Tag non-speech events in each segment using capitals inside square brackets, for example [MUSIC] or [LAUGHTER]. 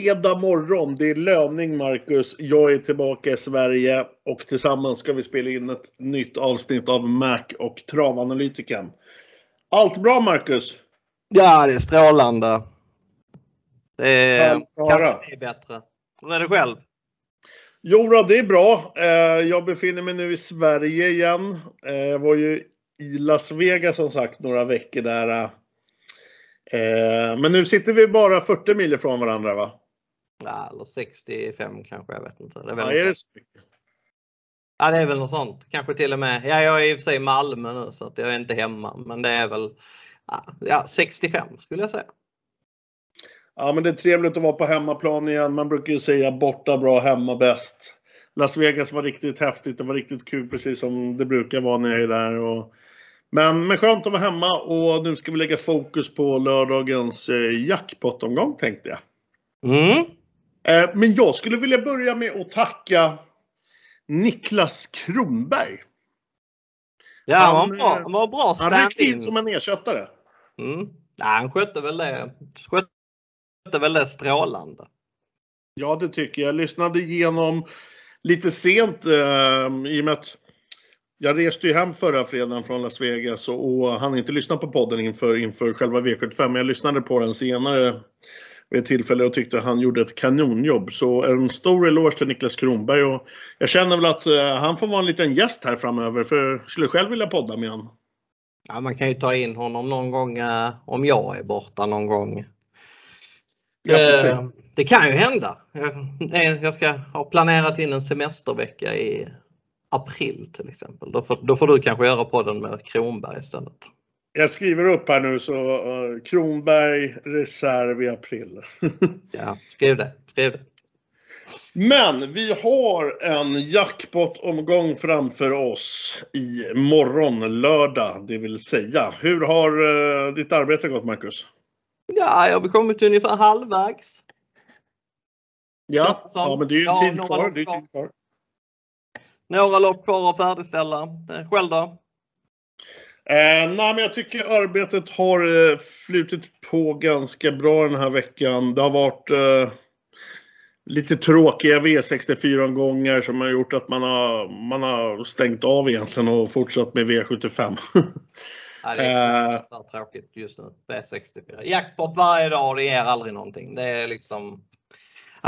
fredag morgon. Det är löning Marcus. Jag är tillbaka i Sverige och tillsammans ska vi spela in ett nytt avsnitt av Mac och travanalytiken. Allt bra Marcus? Ja, det är strålande. Det är, höra. kanske är bättre. Hur är det själv? Jo då, det är bra. Eh, Jag befinner mig nu i Sverige igen. Eh, Jag var ju i Las Vegas som sagt några veckor där. Eh, Men nu sitter vi bara 40 mil ifrån varandra va? Ja, eller 65 kanske, jag vet inte. Det är, Ja, är det något, så mycket? ja, det är väl något sånt. Kanske till och med. Ja, jag är i och för sig i Malmö nu så att jag är inte hemma. Men det är väl ja, ja, 65 skulle jag säga. Ja, men det är trevligt att vara på hemmaplan igen. Man brukar ju säga borta bra, hemma bäst. Las Vegas var riktigt häftigt. Det var riktigt kul, precis som det brukar vara när jag är där. Och... Men, men skönt att vara hemma och nu ska vi lägga fokus på lördagens eh, jackpot-omgång tänkte jag. Mm. Eh, men jag skulle vilja börja med att tacka Niklas Kronberg. Ja, Han, han var bra, eh, han var bra Han ryckte in stand-in. som en ersättare. Mm. Ja, han skötte väl det. Skötte väl det strålande. Ja, det tycker jag. Jag lyssnade igenom lite sent eh, i och med att jag reste ju hem förra fredagen från Las Vegas och, och han inte lyssna på podden inför, inför själva V75. Men jag lyssnade på den senare vid ett tillfälle och tyckte han gjorde ett kanonjobb. Så en stor eloge till Niklas Kronberg och jag känner väl att eh, han får vara en liten gäst här framöver för jag skulle själv vilja podda med honom. Ja, man kan ju ta in honom någon gång eh, om jag är borta någon gång. Eh, det kan ju hända. Jag, eh, jag ska ha planerat in en semestervecka i april till exempel. Då får, då får du kanske göra podden med Kronberg istället. Jag skriver upp här nu så eh, Kronberg reserv i april. [LAUGHS] Ja, skriv det. Skriv det. Men vi har en jackpot-omgång framför oss i morgon, lördag, det vill säga. Hur har eh, ditt arbete gått, Marcus? Ja, jag har kommit till ungefär halvvägs. Ja, ja men det är ju Ja, tid kvar. Det är tid kvar. Några lopp kvar att färdigställa. Eh, Själv då? Eh, nej, men jag tycker arbetet har eh, flutit på ganska bra den här veckan. Det har varit eh, lite tråkiga V64-omgångar som har gjort att man har, man har stängt av egentligen och fortsatt med V75. [LAUGHS] Ja, det är Eh. tråkigt just nu. B64. Jackpot varje dag det ger aldrig någonting. Det är liksom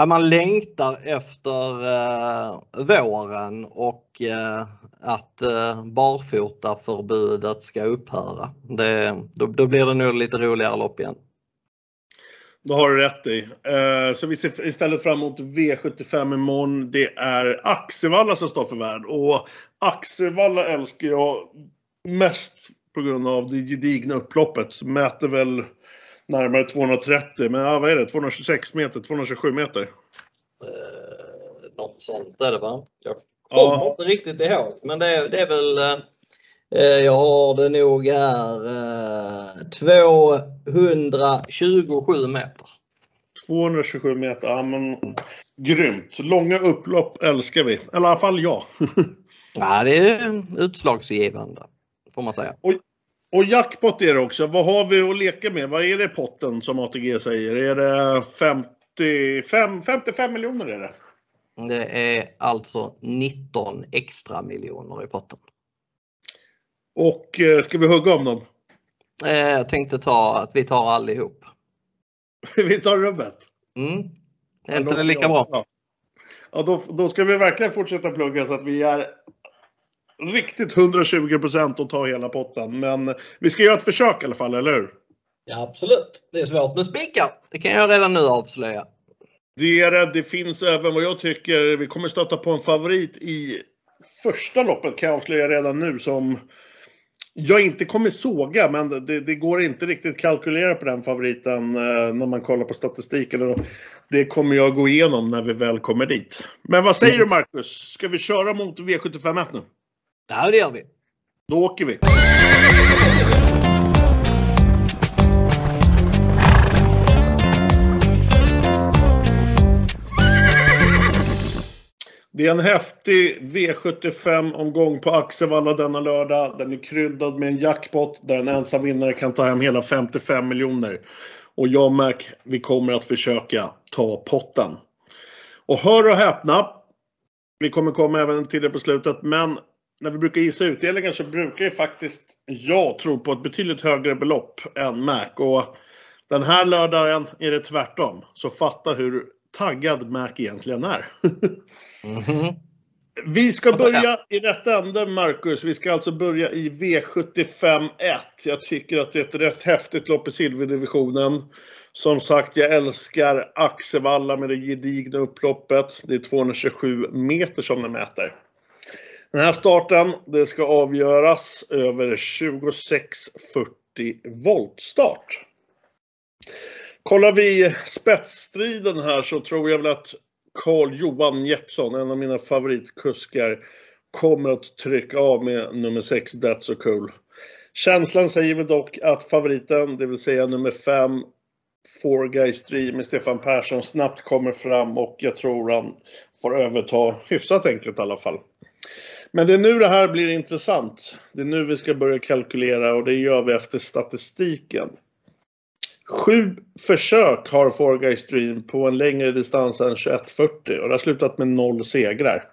man längtar efter eh, våren och eh, att eh, barfotaförbudet ska upphöra. Det, då, då blir det nog lite roligare lopp igen. Det har du rätt i. Eh, så vi ser istället fram emot V75 imorgon. Det är Axevalla som står för värld. Och Axevalla älskar jag mest på grund av det gedigna upploppet. Mäter väl närmare 230, men ja, vad är det? 226 meter, 227 meter. Eh, något sånt är det va? Jag Ja. kommer inte riktigt ihåg men det, är- det är väl eh, jag har det nog här eh, 227 meter. 227 meter, ja men grymt. Långa upplopp älskar vi. Eller i alla fall jag. [LAUGHS] Ja, det är utslagsgivande får man säga. Och jackpot är det också. Vad har vi att leka med? Vad är det i potten som ATG säger? Är det 55, 55 miljoner är det? Det är alltså 19 extra miljoner i potten. Och eh, ska vi hugga om dem? Eh, jag tänkte ta att vi tar allihop. [LAUGHS] vi tar rubbet. Mm. Är inte det lika bra? Ja, då, då ska vi verkligen fortsätta plugga så att vi är riktigt 120 procent och ta hela potten. Men vi ska göra ett försök i alla fall, eller hur? Ja, absolut. Det är svårt med spikar. Det kan jag redan nu avslöja. Det är det. Det finns även vad jag tycker, vi kommer stöta på en favorit i första loppet kan jag avslöja redan nu som jag inte kommer såga, men det, det går inte riktigt kalkylera på den favoriten eh, när man kollar på statistiken. Det kommer jag gå igenom när vi väl kommer dit. Men vad säger du Marcus? Ska vi köra mot V751 nu? Ja, det gör vi. Då åker vi. Det är en häftig V75-omgång på Axevalla denna lördag. Den är kryddad med en jackpot där en ensam vinnare kan ta hem hela 55 miljoner. Och jag och Mac, vi kommer att försöka ta potten. Och hör och häpna, vi kommer komma även till det på slutet, men när vi brukar gissa utdelningar så brukar ju faktiskt jag tro på ett betydligt högre belopp än Mac. Och den här lördagen är det tvärtom. Så fatta hur taggad Mac egentligen är. mm -hmm. Vi ska börja i rätt ände, Marcus. Vi ska alltså börja i V75 1. Jag tycker att det är ett rätt häftigt lopp i silverdivisionen. Som sagt, jag älskar Axevalla med det gedigna upploppet. Det är 227 meter som den mäter. Den här starten, det ska avgöras över 2640 voltstart. Kollar vi spetsstriden här så tror jag väl att Carl Johan Jeppsson, en av mina favoritkuskar, kommer att trycka av med nummer 6, That's So Cool. Känslan säger väl dock att favoriten, det vill säga nummer 5, Four Guys 3 med Stefan Persson snabbt kommer fram och jag tror han får överta hyfsat enkelt i alla fall. Men det är nu det här blir intressant. Det är nu vi ska börja kalkylera och det gör vi efter statistiken. Sju försök har Four Guys Dream på en längre distans än 21.40 och det har slutat med noll segrar.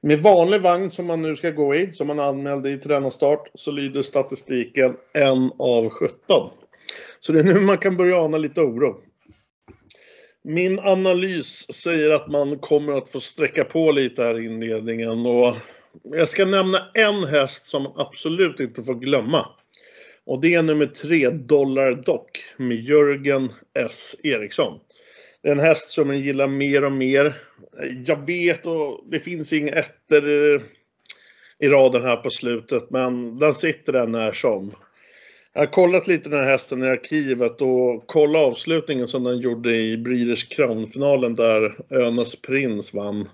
Med vanlig vagn som man nu ska gå i, som man anmälde i tränarstart, så lyder statistiken 1 av 17. Så det är nu man kan börja ana lite oro. Min analys säger att man kommer att få sträcka på lite här i inledningen och jag ska nämna en häst som man absolut inte får glömma. Och det är nummer tre, Dollar Dock med Jörgen S Eriksson. Det är en häst som jag gillar mer och mer. Jag vet och det finns inga ettor eh, i raden här på slutet men den sitter där när som. Jag har kollat lite den här hästen i arkivet och kollat avslutningen som den gjorde i Breeders Crown-finalen där Önas Prins vann.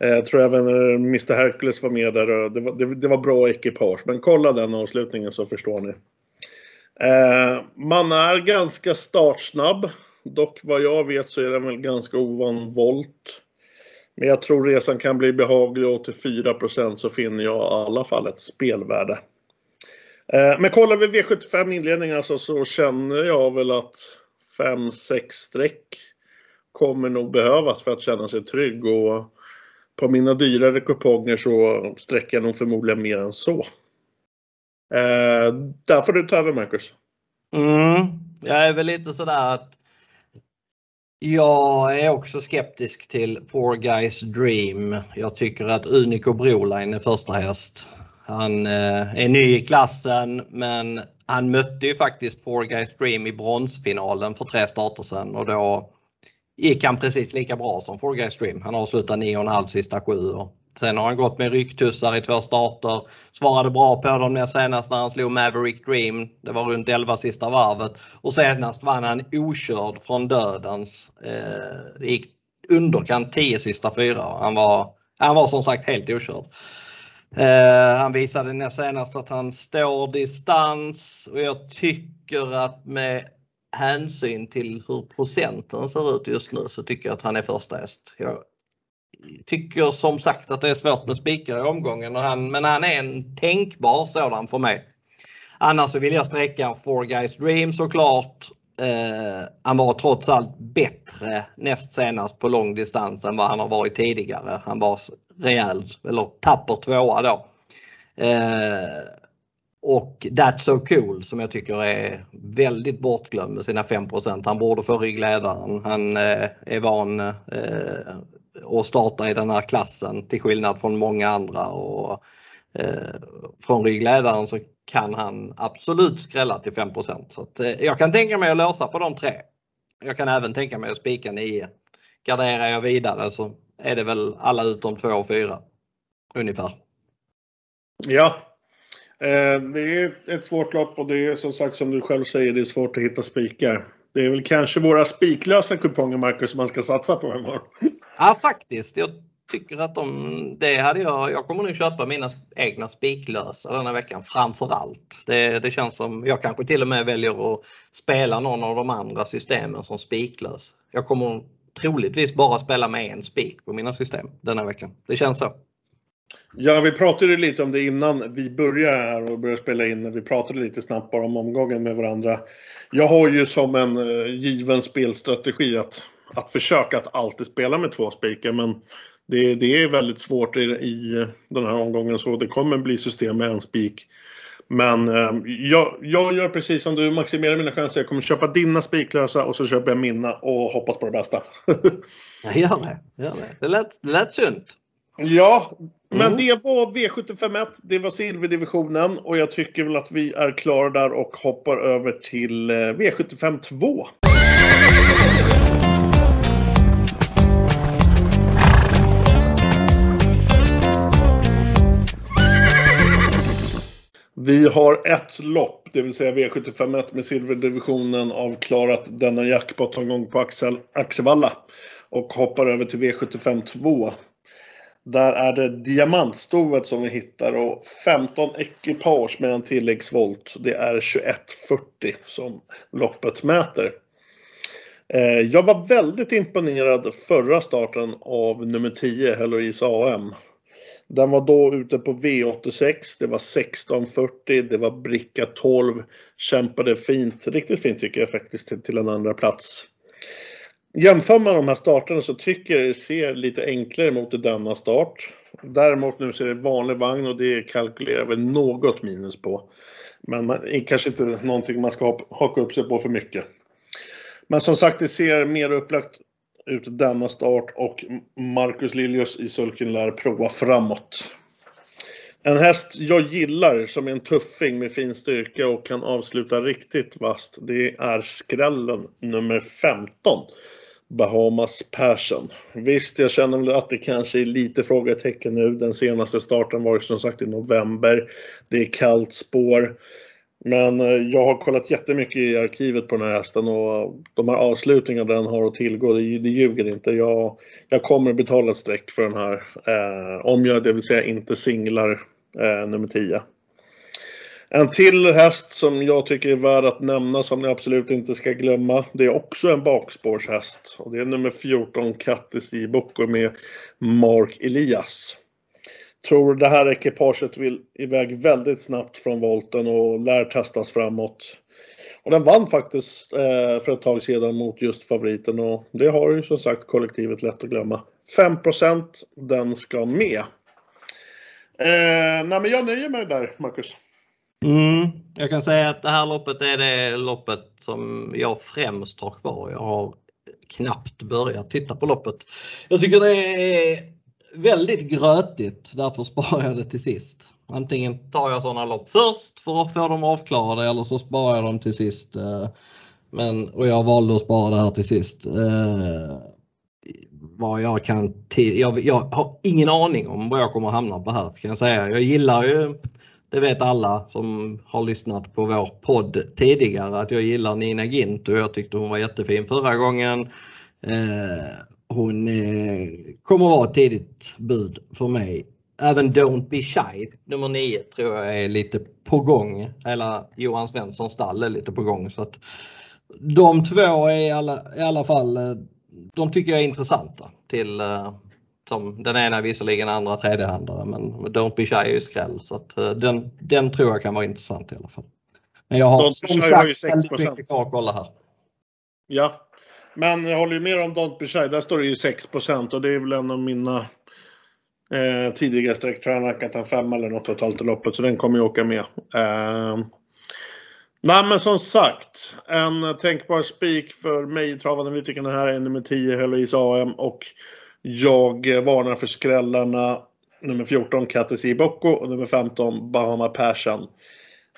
Eh, jag tror även Mr Hercules var med där och det var, det, det var bra ekipage. Men kolla den avslutningen så förstår ni. Eh, man är ganska startsnabb. Dock vad jag vet så är den väl ganska ovan volt. Men jag tror resan kan bli behaglig och till 4% så finner jag i alla fall ett spelvärde. Eh, men kollar vi V75 inledningen alltså, så känner jag väl att 5-6 streck kommer nog behövas för att känna sig trygg. Och på mina dyrare kuponger så sträcker jag nog förmodligen mer än så. Eh, där får du ta över Marcus. Mm, jag är väl lite sådär att jag är också skeptisk till Four Guys Dream. Jag tycker att Unico Broline är första häst. Han eh, är ny i klassen men han mötte ju faktiskt Four Guys Dream i bronsfinalen för tre starter sedan och då gick han precis lika bra som Four Guys Dream. Han avslutade 9,5 sista sju. Sen har han gått med rycktussar i två starter. Svarade bra på dem när senast när han slog Maverick Dream. Det var runt 11 sista varvet. Och senast vann han okörd från dödens. Eh, det gick underkant 10 sista fyra. Han var, han var som sagt helt okörd. Eh, han visade näst senast att han står distans och jag tycker att med hänsyn till hur procenten ser ut just nu så tycker jag att han är första häst. Jag tycker som sagt att det är svårt med spikar i omgången och han, men han är en tänkbar sådan för mig. Annars så vill jag sträcka Four Guys Dream såklart. Eh, han var trots allt bättre näst senast på lång distans än vad han har varit tidigare. Han var rejält, eller tapper tvåa då. Eh, och That's So Cool som jag tycker är väldigt bortglömd med sina 5% Han borde få ryggledaren. Han eh, är van eh, att starta i den här klassen till skillnad från många andra. Och, eh, från ryggledaren så kan han absolut skrälla till 5% Så att, eh, jag kan tänka mig att låsa på de tre. Jag kan även tänka mig att spika 9. Garderar jag vidare så är det väl alla utom 2 och 4 ungefär. Ja, Eh, det är ett svårt lopp och det är som sagt som du själv säger, det är svårt att hitta spikar. Det är väl kanske våra spiklösa kuponger, Marcus, som man ska satsa på imorgon. Ja, faktiskt. Jag tycker att de, det hade jag, jag kommer nog köpa mina egna spiklösa denna veckan framför allt. Det, det känns som, jag kanske till och med väljer att spela någon av de andra systemen som spiklös. Jag kommer troligtvis bara spela med en spik på mina system denna veckan. Det känns så. Ja, vi pratade lite om det innan vi började här och började spela in. Vi pratade lite snabbt bara om omgången med varandra. Jag har ju som en uh, given spelstrategi att, att försöka att alltid spela med två spikar. Men det, det, är väldigt svårt i, i den här omgången så det kommer bli system med en spik. Men uh, jag, jag gör precis som du, maximerar mina chanser. Jag kommer köpa dina spiklösa och så köper jag mina och hoppas på det bästa. [LAUGHS] gör det. Gör det. Det, lät, det lät sunt. Ja, men mm. det var V751, det var silverdivisionen och jag tycker väl att vi är klara där och hoppar över till eh, V75 2. Vi har ett lopp, det vill säga V751 med silverdivisionen avklarat denna jackpot-omgång på Axel, Axevalla. Och hoppar över till V75 2. Där är det diamantstovet som vi hittar och 15 ekipage med en tilläggsvolt. Det är 2140 som loppet mäter. Eh, jag var väldigt imponerad förra starten av nummer 10, Heloise AM. Den var då ute på V86, det var 1640, det var bricka 12. Kämpade fint, riktigt fint tycker jag faktiskt till, till en andra plats. Jämför man de här starterna så tycker jag det ser lite enklare mot denna start. Däremot nu så är det vanlig vagn och det kalkylerar vi något minus på. Men man, kanske inte någonting man ska haka upp sig på för mycket. Men som sagt, det ser mer upplagt ut denna start och Marcus Liljus i sulken lär prova framåt. En häst jag gillar som är en tuffing med fin styrka och kan avsluta riktigt vast, det är skrällen nummer 15. Bahamas Passion. Visst, jag känner väl att det kanske är lite frågetecken nu. Den senaste starten var ju som sagt i november. Det är kallt spår. Men eh, jag har kollat jättemycket i arkivet på den här hästen och de här avslutningarna den har att tillgå, det, det ljuger inte. Jag, jag kommer att betala ett streck för den här. Eh, om jag, det vill säga, inte singlar eh, nummer 10. En till häst som jag tycker är värd att nämna som ni absolut inte ska glömma. Det är också en bakspårshäst. Och det är nummer 14 Kattis i Bocco med Mark Elias. Tror det här ekipaget vill iväg väldigt snabbt från volten och lär testas framåt. Och den vann faktiskt eh, för ett tag sedan mot just favoriten och det har ju som sagt kollektivet lätt att glömma. 5 den ska med. Eh, nej men jag nöjer mig där Marcus. Mm, jag kan säga att det här loppet är det loppet som jag främst har kvar. Jag har knappt börjat titta på loppet. Jag tycker det är väldigt grötigt, därför sparar jag det till sist. Antingen tar jag sådana lopp först för att få dem avklarade eller så sparar jag dem till sist. Eh, men, och jag valde att spara det här till sist. Eh, vad jag kan jag, jag har ingen aning om vad jag kommer att hamna på här kan jag säga. Jag gillar ju det vet alla som har lyssnat på vår podd tidigare att jag gillar Nina Gint och jag tyckte hon var jättefin förra gången. Eh, hon eh, kommer vara ett tidigt bud för mig. Även Don't Be Shy nummer 9 tror jag är lite på gång. Hela Johan Svenssons stall är lite på gång. Så att de två är i alla, i alla fall, eh, de tycker jag är intressanta till eh, som den ena är visserligen andra tredjehandare men Don't Be Shy är ju skräll så att uh, den, den tror jag kan vara intressant i alla fall. Men jag har Don't som sagt väldigt mycket kvar att kolla här. Ja, men jag håller ju med om Don't Be Shy. Där står det ju 6% och det är väl en av mina eh, tidiga streck. Tror jag han rackat en fem eller något totalt i loppet så den kommer ju åka med. Eh, Nej men som sagt, en tänkbar spik för mig i travade mytikerna här är nummer 10 Heloise AM och jag eh, varnar för skrällarna nummer 14 Kattis Bocco och nummer 15 Bahama Persson.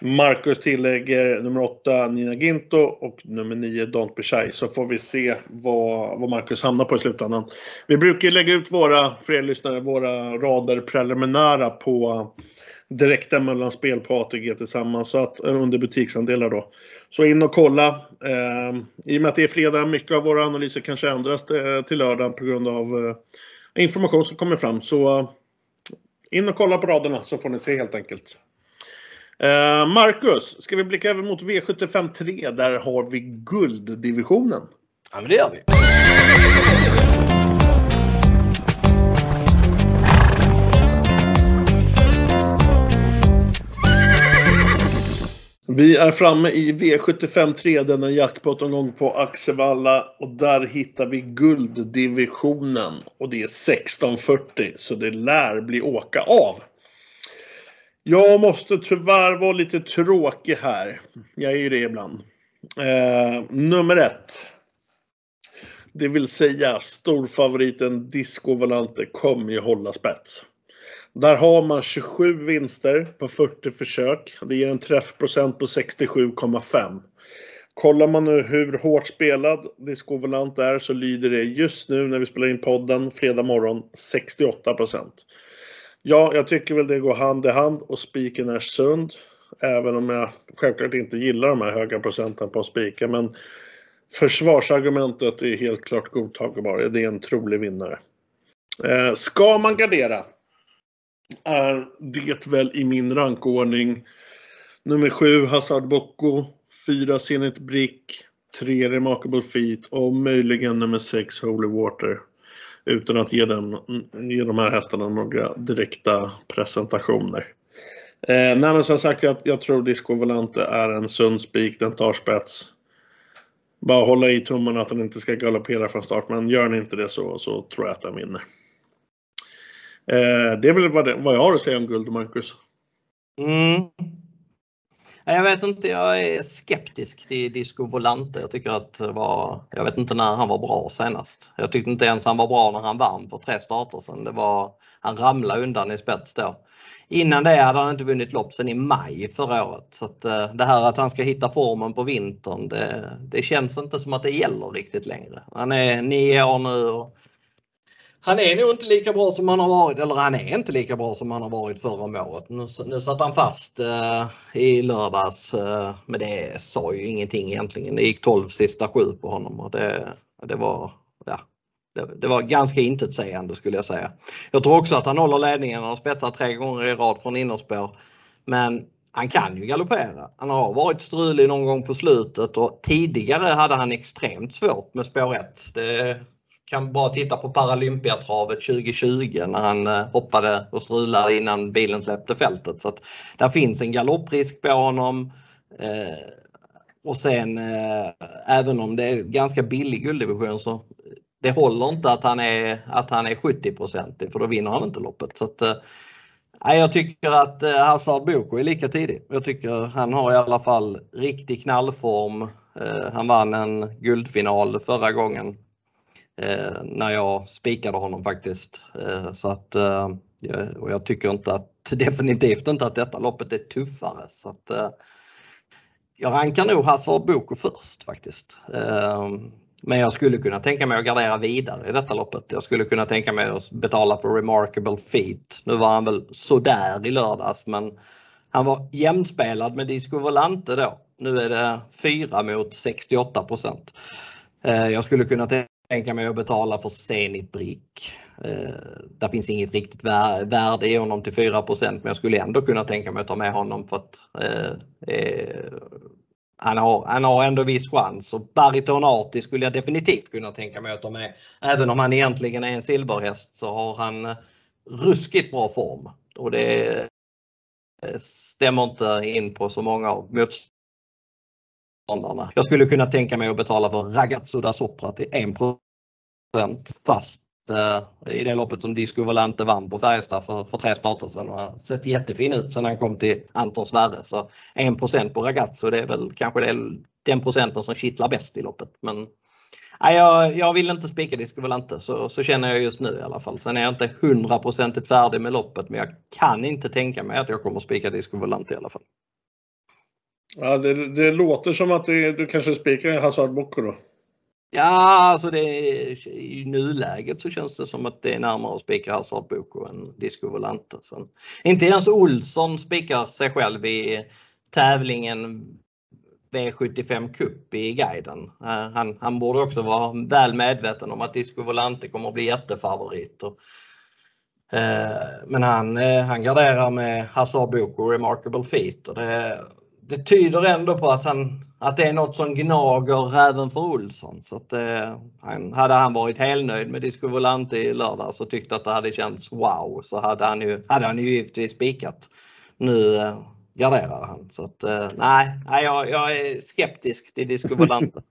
Marcus tillägger nummer 8 Nina Ginto och nummer 9 Don't Be Shy. Så får vi se vad, vad Marcus hamnar på i slutändan. Vi brukar lägga ut våra, för er lyssnare, våra rader preliminära på direkta mellan spel på ATG tillsammans. Så att, eh, under butiksandelar då. Så in och kolla. Eh, I och med att det är fredag, mycket av våra analyser kanske ändras eh, till lördag på grund av eh, information som kommer fram. Så eh, in och kolla på raderna så får ni se helt enkelt. Eh, Marcus, ska vi blicka över mot V75 3? Där har vi gulddivisionen. Ja, men det gör vi. Vi är framme i V75 3, denna jackpot-omgång på Axevalla och där hittar vi gulddivisionen och det är 1640 så det lär bli åka av. Jag måste tyvärr vara lite tråkig här. Jag är ju det ibland. Eh, nummer ett. Det vill säga storfavoriten Disco Volante kommer ju hålla spets. Där har man 27 vinster på 40 försök. Det ger en träffprocent på 67,5. Kollar man nu hur hårt spelad Discovolant är så lyder det just nu när vi spelar in podden fredag morgon 68%. Ja, jag tycker väl det går hand i hand och spiken är sund. Även om jag självklart inte gillar de här höga procenten på spiken. Men försvarsargumentet är helt klart godtagbart. Det är en trolig vinnare. Eh, ska man gardera är det väl i min rankordning nummer 7 Hazard Bocco, 4 Zenit Brick, 3 Remarkable Feet och möjligen nummer 6 Holy Water. Utan att ge, dem, ge de här hästarna några direkta presentationer. Eh, nej men som sagt, jag, jag tror Disco Volante är en sund spik. Den tar spets. Bara hålla i tummarna att den inte ska galoppera från start. Men gör den inte det så, så tror jag att den vinner. Eh, det är väl vad, det, vad jag har att säga om guld, Marcus. Mm. Jag vet inte, jag är skeptisk till Disco Volante. Jag tycker att det var, jag vet inte när han var bra senast. Jag tyckte inte ens han var bra när han vann för tre starter sedan. Det var, han ramlade undan i spets då. Innan det hade han inte vunnit lopp sedan i maj förra året. Så att, eh, det här att han ska hitta formen på vintern, det, det känns inte som att det gäller riktigt längre. Han är nio år nu och han är nog inte lika bra som han har varit, eller han är inte lika bra som han har varit förra om året. Nu, nu satt han fast uh, i lördags, uh, men det sa ju ingenting egentligen. Det gick 12 sista sju på honom och det, det var ja, det, det, var ganska intetsägande skulle jag säga. Jag tror också att han håller ledningen. Han har spetsat tre gånger i rad från innerspår. Men han kan ju galoppera. Han har varit strulig någon gång på slutet och tidigare hade han extremt svårt med spår 1. Det kan bara titta på Paralympiatravet 2020 när han eh, hoppade och strulade innan bilen släppte fältet. Så att där finns en galopprisk på honom. Eh, och sen eh, även om det är ganska billig gulddivision så det håller inte att han är, att han är 70-procentig för då vinner han inte loppet. Så att, eh, jag tycker att eh, Hazard Boko är lika tidig. Jag tycker han har i alla fall riktig knallform. Eh, han vann en guldfinal förra gången eh, när jag spikade honom faktiskt. Eh, så att, eh, och jag tycker inte att, [LAUGHS] definitivt inte att detta loppet är tuffare. Så att, eh, jag rankar nog Hazard Boko först faktiskt. Eh, men jag skulle kunna tänka mig att gardera vidare i detta loppet. Jag skulle kunna tänka mig att betala för Remarkable Feet. Nu var han väl sådär i lördags men han var jämspelad med Disco Volante då. Nu är det 4 mot 68 procent. Eh, jag skulle kunna tänka mig att betala för Zenit Brick. Eh, där finns inget riktigt värde i honom till 4 men jag skulle ändå kunna tänka mig att ta med honom för att eh, eh, han, har, han har ändå viss chans och Bariton Arti skulle jag definitivt kunna tänka mig att ta med. Även om han egentligen är en silverhäst så har han eh, ruskigt bra form och det eh, stämmer inte in på så många av motståndarna. Jag skulle kunna tänka mig att betala för Ragazzo da Sopra till 1 fast eh, i det loppet som Disco Volante vann på Färjestad för, för tre starter sedan Han har sett jättefin ut sedan han kom till Anton Sverre. Så 1 på Ragazzo det är väl kanske det, den procenten som kittlar bäst i loppet. Men nej, jag, jag vill inte spika Disco Volante så, så känner jag just nu i alla fall. Sen är jag inte hundraprocentigt färdig med loppet men jag kan inte tänka mig att jag kommer spika Disco Volante i alla fall. Ja, det, det låter som att det, du kanske spikar Hazard Boko då? Ja, alltså det i nuläget så känns det som att det är närmare att spika Hazard Boko än Disco Volante. Sen, inte ens Olsson spikar sig själv i tävlingen V75 Cup i guiden. Eh, han, han borde också vara väl medveten om att Disco Volante kommer att bli jättefavorit. Och, eh, men han, eh, han garderar med Hazard Boko Remarkable Feet och det, det tyder ändå på att, han, att det är något som gnager även för Olsson. Så att, eh, han, hade han varit helnöjd med Disco Volante i lördag så tyckte att det hade känts wow så hade han ju, hade han ju givetvis spikat. Nu, eh, garderar han. Så att, eh, nej, nej jag, jag är skeptisk till Disco Volante. [LAUGHS]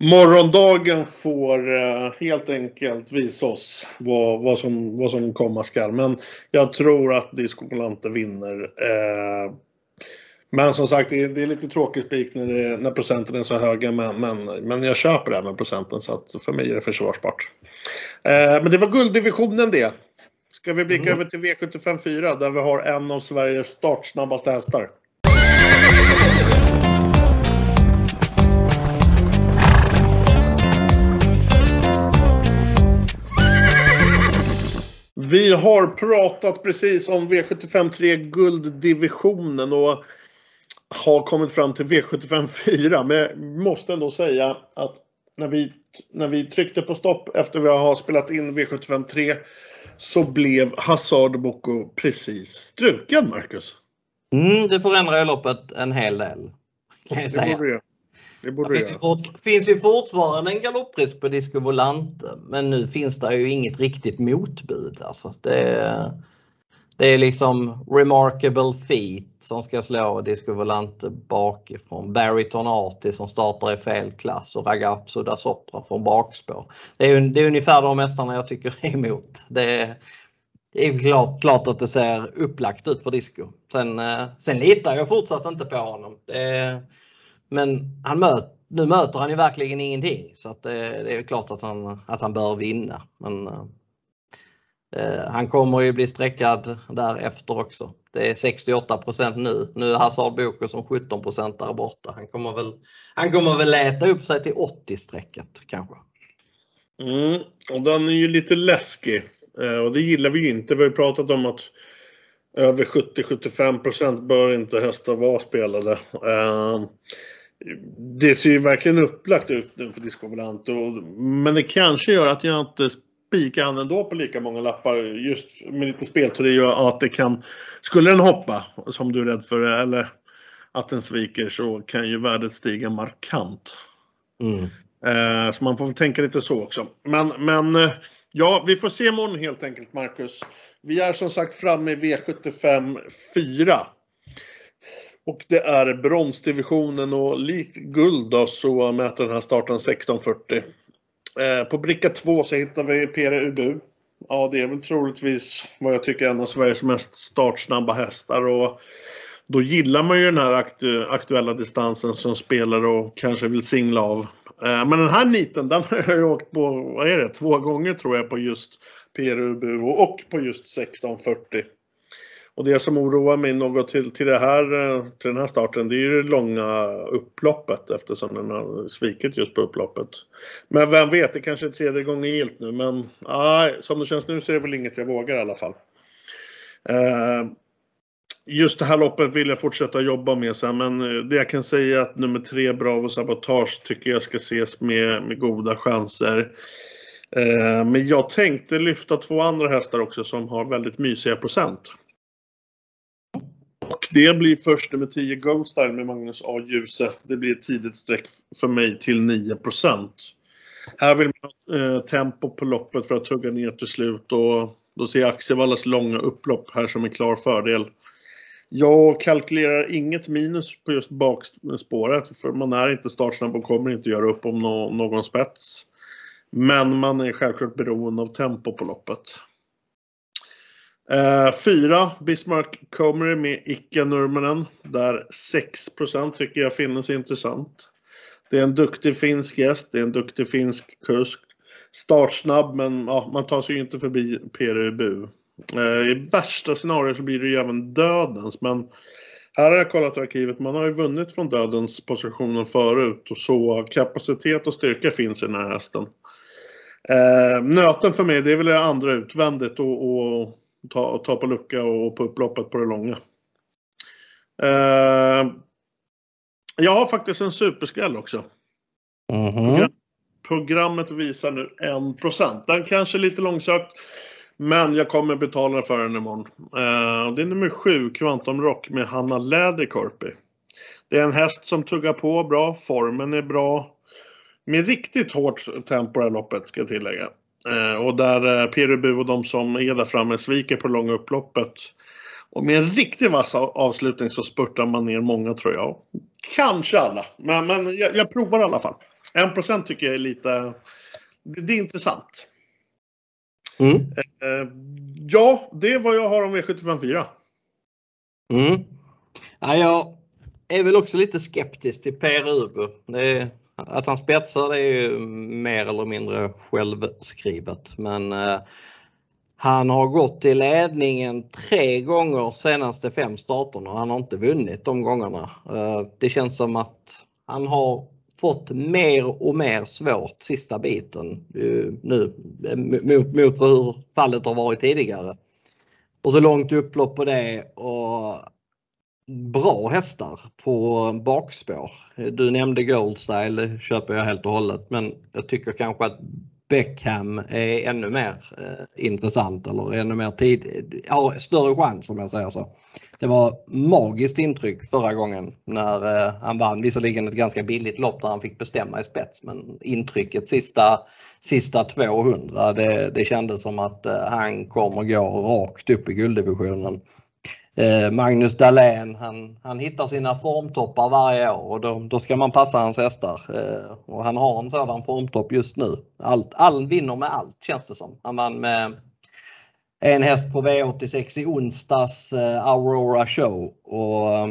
Morgondagen får eh, helt enkelt visa oss vad, vad, som, vad som komma skall. Men jag tror att Disco Volante vinner. Eh, men som sagt, det är, det är lite tråkigt spik när, det, när procenten är så höga. Men, men, men jag köper det här med procenten så att för mig är det försvarsbart. Eh, men det var gulddivisionen det. Ska vi blicka Mm. över till V75 4 där vi har en av Sveriges startsnabbaste hästar. Vi har pratat precis om V75 3 gulddivisionen och har kommit fram till V75 4. Men jag måste ändå säga att när vi, när vi tryckte på stopp efter vi har spelat in V75 3 så blev Hazard Boko precis struken, Marcus. Mm, det förändrar ju loppet en hel del. Kan jag Det säga. borde det. Det borde finns ju, fort, finns ju fortfarande en galopprisk på Disco Volante men nu finns det ju inget riktigt motbud. Alltså. Det, det är liksom Remarkable Feet som ska slå Discovolante bakifrån. Barry Arti som startar i fel klass och Ragazzo da Sopra från bakspår. Det är, det är ungefär de mästarna jag tycker är [LAUGHS] emot. Det, det är klart, klart att det ser upplagt ut för Disco. Sen, eh, sen litar jag fortsatt inte på honom. Det, men han möter nu möter han ju verkligen ingenting så att det, det är klart att han, att han bör vinna. Men eh, Eh, han kommer ju bli sträckad därefter också. Det är 68% nu. Nu är Hazard Boko som 17 där borta. Han kommer väl, han kommer väl leta upp sig till 80 strecket kanske. Mm, och den är ju lite läskig. Eh, och det gillar vi ju inte. Vi har ju pratat om att över 70-75% bör inte hästar vara spelade. Eh, det ser ju verkligen upplagt ut nu för Disco Volante. Men det kanske gör att jag inte spikar han ändå på lika många lappar. Just med lite spelteori och att det kan... Skulle den hoppa, som du är rädd för, eller att den sviker så kan ju värdet stiga markant. Mm. Eh, så man får tänka lite så också. Men, men eh, ja, vi får se imorgon helt enkelt, Marcus. Vi är som sagt framme i V75 4. Och det är bronsdivisionen och likt guld då så mäter den här starten 16.40. Eh, på bricka 2 så hittar vi Pere Ubu. Ja, det är väl troligtvis vad jag tycker är en av Sveriges mest startsnabba hästar. Och då gillar man ju den här aktu- aktuella distansen som spelare och kanske vill singla av. Eh, Men den här niten, den [LAUGHS] har jag ju åkt på, vad är det, två gånger tror jag på just PRU och på just 1640. Och det som oroar mig något till, till, det här, eh, till den här starten, det är ju det långa upploppet eftersom den har svikit just på upploppet. Men vem vet, det kanske är tredje gången gillt nu, men nej, som det känns nu så är det väl inget jag vågar i alla fall. Eh, Just det här loppet vill jag fortsätta jobba med sen, men eh, det jag kan säga är att nummer tre, Bravo Sabotage, tycker jag ska ses med, med goda chanser. Eh, Men jag tänkte lyfta två andra hästar också som har väldigt mysiga procent. Det blir först nummer 10 Goldstyle med Magnus A. Djuse. Det blir ett tidigt streck för mig till 9% Här vill man ha eh, tempo på loppet för att tugga ner till slut och då ser jag Axevallas långa upplopp här som en klar fördel. Jag kalkylerar inget minus på just bakspåret för man är inte startsnabb och kommer inte göra upp om någon spets. Men man är självklart beroende av tempo på loppet. Eh, fyra, Bismarck Comery med Icke Nurmanen. Där 6% tycker jag finns intressant. Det är en duktig finsk gäst, det är en duktig finsk kusk. Startsnabb men ja, man tar sig ju inte förbi PRU. Eh, I värsta scenariot så blir det ju även dödens men här har jag kollat arkivet, man har ju vunnit från dödens positionen förut och så kapacitet och styrka finns i den här hästen. Eh, nöten för mig det är väl det andra utvändigt och, och ta, ta på lucka och på upploppet på det långa. Eh, jag har faktiskt en superskräll också. Mhm. Programmet visar nu 1%. Den kanske är lite långsökt. Men jag kommer betala för den imorgon. Eh, det är nummer 7, Quantum Rock med Hanna Läderkorpi. Det är en häst som tuggar på bra, formen är bra. Med riktigt hårt tempo i det här loppet ska jag tillägga. Eh, och där eh, Perubu och de som är där framme sviker på långa upploppet. Och med en riktigt vass avslutning så spurtar man ner många tror jag. Kanske alla, men, men jag, jag provar i alla fall. 1% tycker jag är lite... Det, det är intressant. Mm. Eh, ja, det är vad jag har om V754. Mm. Ja, jag är väl också lite skeptisk till Per Ubu. Att han spetsar det är ju mer eller mindre självskrivet. Men eh, han har gått i ledningen tre gånger senaste fem starterna och han har inte vunnit de gångerna. Eh, det känns som att han har fått mer och mer svårt sista biten eh, nu eh, mot, mot hur fallet har varit tidigare. Och så långt upplopp på det och bra hästar på bakspår. Du nämnde Goldstyle, det köper jag helt och hållet, men jag tycker kanske att Beckham är ännu mer eh, intressant eller ännu mer tid, ja, större chans om jag säger så. Det var magiskt intryck förra gången när eh, han vann, visserligen ett ganska billigt lopp där han fick bestämma i spets men intrycket sista, sista 200 det, det kändes som att eh, han kommer gå rakt upp i gulddivisionen. Eh, Magnus Dahlén han, han hittar sina formtoppar varje år och då, då ska man passa hans hästar. Eh, och han har en sådan formtopp just nu. Allt, all vinner med allt känns det som. Han vann med en häst på V86 i onsdags, eh, Aurora Show och eh,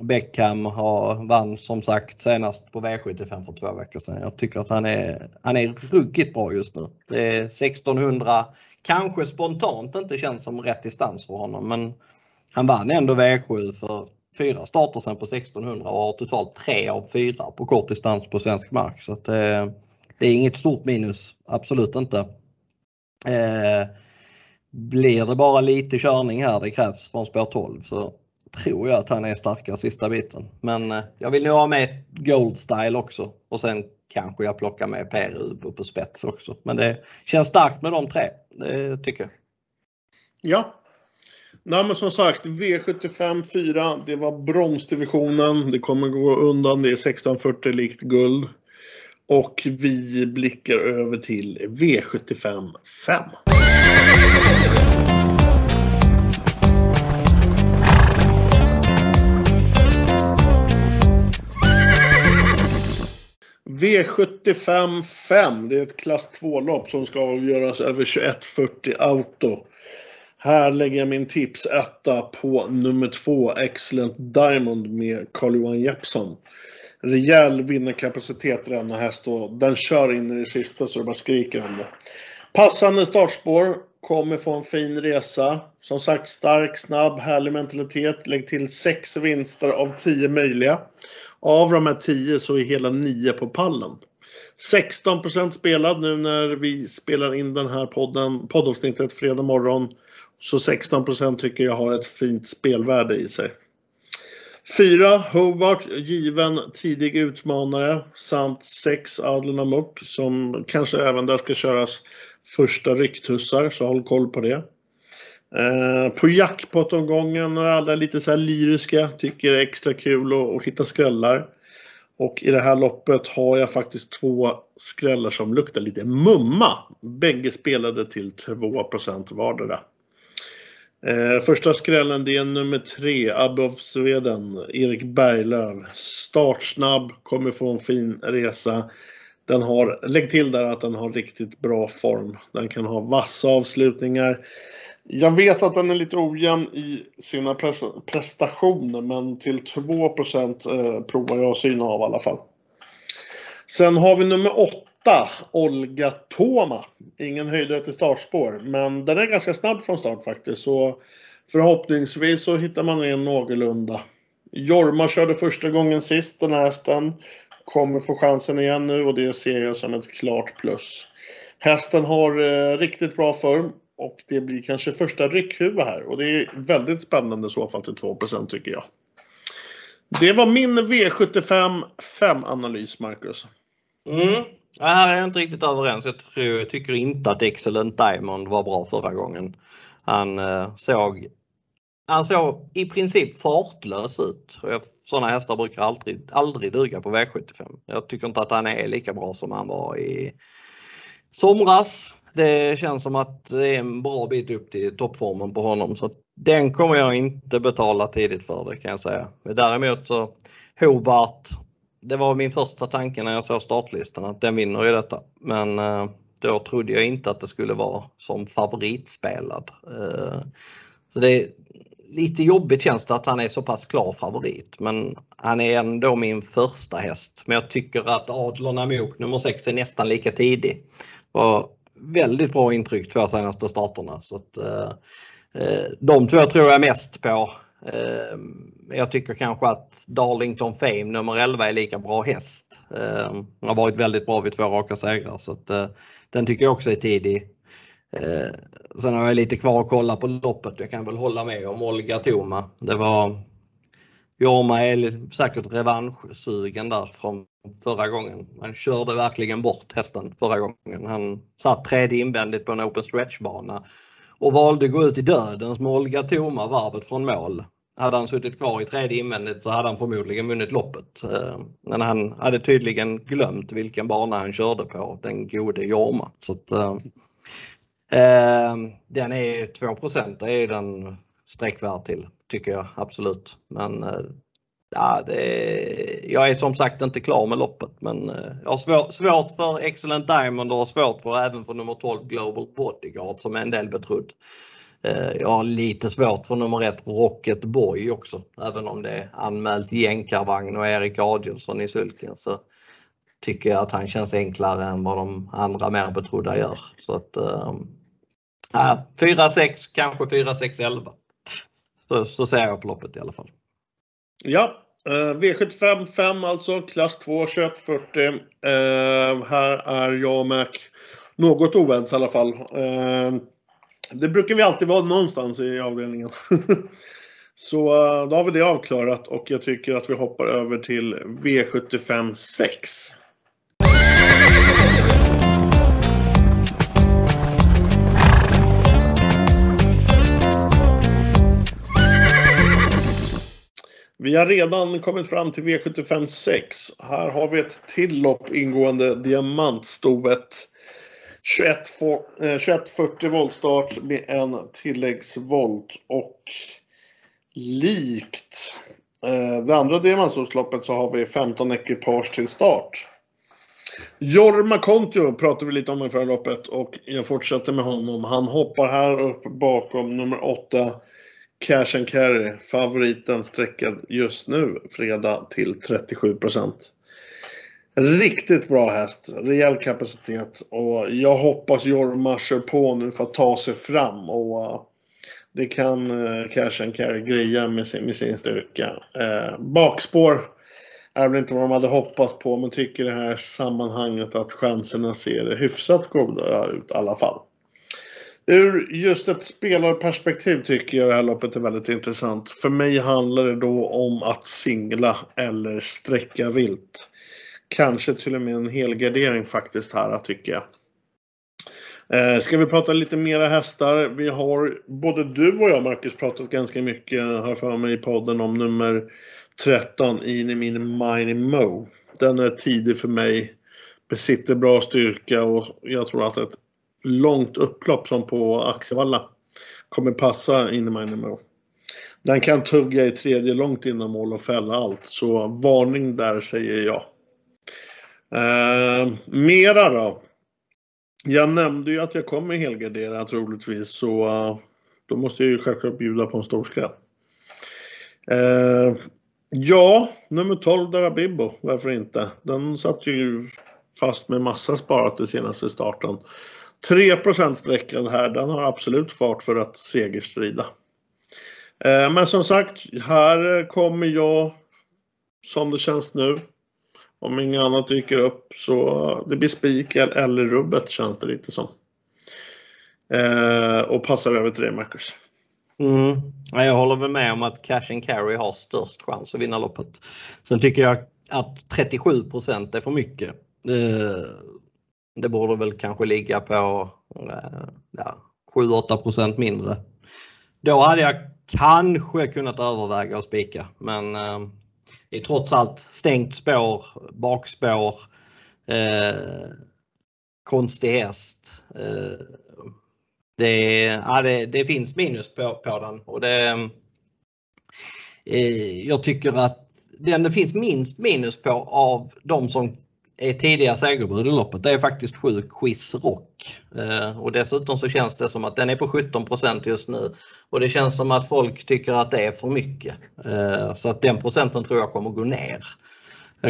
Beckham har, vann som sagt senast på V75 för två veckor sedan. Jag tycker att han är, han är ruggigt bra just nu. Det är 1600, kanske spontant inte känns som rätt distans för honom men han vann ändå V7 för fyra starter sen på 1600 och har totalt tre av fyra på kort distans på svensk mark. Så det, eh, det, är inget stort minus, absolut inte. Eh, blir det bara lite körning här det krävs från spår 12 så tror jag att han är starkare sista biten. Men eh, jag vill nog ha med Gold Style också och sen kanske jag plockar med Per Ubo på spets också. Men det känns starkt med de tre, det tycker jag. Ja, Nej, men som sagt, V75 4, det var bronsdivisionen. Det kommer gå undan. Det är 1640 likt guld. Och vi blickar över till V75 5. V75 5, det är ett klass 2-lopp som ska avgöras över 2140 auto. Här lägger jag min tips etta på nummer två, Excellent Diamond med Carl-Johan Jeppsson. Rejäl vinnarkapacitet i denna häst och den kör in i det sista så det bara skriker om det. Passande startspår, kommer få en fin resa. Som sagt stark, snabb, härlig mentalitet. Lägg till sex vinster av tio möjliga. Av de här tio så är hela nio på pallen. 16% spelad nu när vi spelar in den här podden, poddavsnittet fredag morgon. Så 16% tycker jag har ett fint spelvärde i sig. 4. Hovart given tidig utmanare samt 6. Adlen Amok som kanske även där ska köras första rycktussar, så håll koll på det. Eh, på jackpot-omgången när alla är lite så här lyriska, tycker det är extra kul att, att hitta skrällar. Och i det här loppet har jag faktiskt två skrällar som luktar lite mumma. Bägge spelade till 2 vardera. Eh, första skrällen det är nummer tre, Above Sweden, Erik Berglöf. Startsnabb, kommer få en fin resa. Den har, lägg till där att den har riktigt bra form. Den kan ha vassa avslutningar. Jag vet att den är lite ojämn i sina prestationer men till 2 eh, provar jag att syna av i alla fall. Sen har vi nummer 8 Olga Toma. Ingen höjdare till startspår, men den är ganska snabb från start faktiskt. Så förhoppningsvis så hittar man in någorlunda. Jorma körde första gången sist den här hästen. Kommer få chansen igen nu och det ser jag som ett klart plus. Hästen har eh, riktigt bra form och det blir kanske första ryckhuva här och det är väldigt spännande i så fall till 2% tycker jag. Det var min V75 5-analys, Marcus. Mm. Här är jag inte riktigt överens. Jag, tror, jag tycker inte att Excellent Diamond var bra förra gången. Han eh, såg han såg i princip fartlös ut. Sådana hästar brukar aldrig, aldrig duga på V75. Jag tycker inte att han är lika bra som han var i somras. Det känns som att det är en bra bit upp till toppformen på honom så den kommer jag inte betala tidigt för det kan jag säga. Däremot så Hobart, det var min första tanke när jag såg startlistan att den vinner ju detta. Men eh, då trodde jag inte att det skulle vara som favoritspelad. Eh, så det är lite jobbigt känns det att han är så pass klar favorit men han är ändå min första häst. Men jag tycker att Adlon Amok nummer 6 är nästan lika tidig. Var väldigt bra intryck två senaste starterna. Så att, eh, eh, de två tror jag mest på. Eh, jag tycker kanske att Darlington Fame nummer 11 är lika bra häst. Eh, har varit väldigt bra vid två raka segrar så att, eh, den tycker jag också är tidig. Eh, sen har jag lite kvar att kolla på loppet. Jag kan väl hålla med om Olga Toma. Det var Jorma är säkert revanschsugen där från förra gången. Han körde verkligen bort hästen förra gången. Han satt tredje invändigt på en open stretch-bana och valde att gå ut i dödens med Olga Toma varvet från mål. Hade han suttit kvar i tredje invändigt så hade han förmodligen vunnit loppet. Eh, men han hade tydligen glömt vilken bana han körde på, den gode Jorma. Så att, eh, eh den är 2 det är den sträckvärd till tycker jag absolut. Men eh, ja, det, jag är som sagt inte klar med loppet men eh, jag har svår, svårt för Excellent Diamond och svårt för även för nummer 12 Global Bodyguard som är en del betrodd. Eh, jag har lite svårt för nummer 1 Rocket Boy också även om det är anmält jänkarvagn och Erik Adielsson i sulken så tycker jag att han känns enklare än vad de andra mer betrodda gör. Så att, äh, 4-6, kanske 4-6-11. Så, så ser jag på loppet i alla fall. Ja, eh, V75 5 alltså, klass 2, 2140. Eh, här är jag och Mac något oense i alla fall. Eh, det brukar vi alltid vara någonstans i avdelningen. [LAUGHS] Så eh, då har vi det avklarat och jag tycker att vi hoppar över till V75 6. Vi har redan kommit fram till V75 6. Här har vi ett till lopp ingående diamantstoet. 2140 eh, voltstart med en tilläggsvolt och likt eh, det andra diamantstorloppet så har vi 15 ekipage till start. Jorma Kontio pratade vi lite om i förra loppet och jag fortsätter med honom. Han hoppar här upp bakom nummer 8 Cash and Carry, favoriten sträckad just nu, fredag till 37% Riktigt bra häst, rejäl kapacitet och jag hoppas Jorma kör på nu för att ta sig fram och eh, det kan eh, Cash and Carry greja med sin, med sin styrka. Eh, bakspår är väl inte vad de hade hoppats på men tycker i det här sammanhanget att chanserna ser hyfsat goda ut i alla fall. Ur just ett spelarperspektiv tycker jag det här loppet är väldigt intressant. För mig handlar det då om att singla eller sträcka vilt. Kanske till och med en helgardering faktiskt här tycker jag. Eh, ska vi prata lite mera hästar? Vi har, både du och jag Marcus, pratat ganska mycket här för mig i podden om nummer 13, Inimini Mini Mo. Den är tidig för mig, besitter bra styrka och jag tror att ett långt upplopp som på Axevalla kommer passa in. Den kan tugga i tredje långt innan mål och fälla allt. Så varning där säger jag. Eh, mera då. Jag nämnde ju att jag kommer helgardera troligtvis så uh, då måste jag ju självklart bjuda på en stor skräll. Uh, ja, nummer 12 Darabibbo, varför inte? Den satt ju fast med massa sparat i senaste starten. 3% här, den har absolut fart för att segerstrida. Eh, men som sagt, här kommer jag som det känns nu. Om inget annat dyker upp så det blir spik eller rubbet känns det lite som. Eh, och passar över till dig Marcus. Mm. Jag håller väl med om att Cash and Carry har störst chans att vinna loppet. Sen tycker jag att 37% är för mycket. Eh, det borde väl kanske ligga på eh, ja, 7-8 mindre. Då hade jag kanske kunnat överväga att spika men eh, det är trots allt stängt spår, bakspår. Eh, konstig häst. Eh, det, ja, det, det, finns minus på, på den och det, eh, jag tycker att den det finns minst minus på av de som är tidiga segerbud i loppet det är faktiskt sju Quiz Rock. Eh, och dessutom så känns det som att den är på 17% just nu. Och det känns som att folk tycker att det är för mycket. Eh, så att den procenten tror jag kommer gå ner.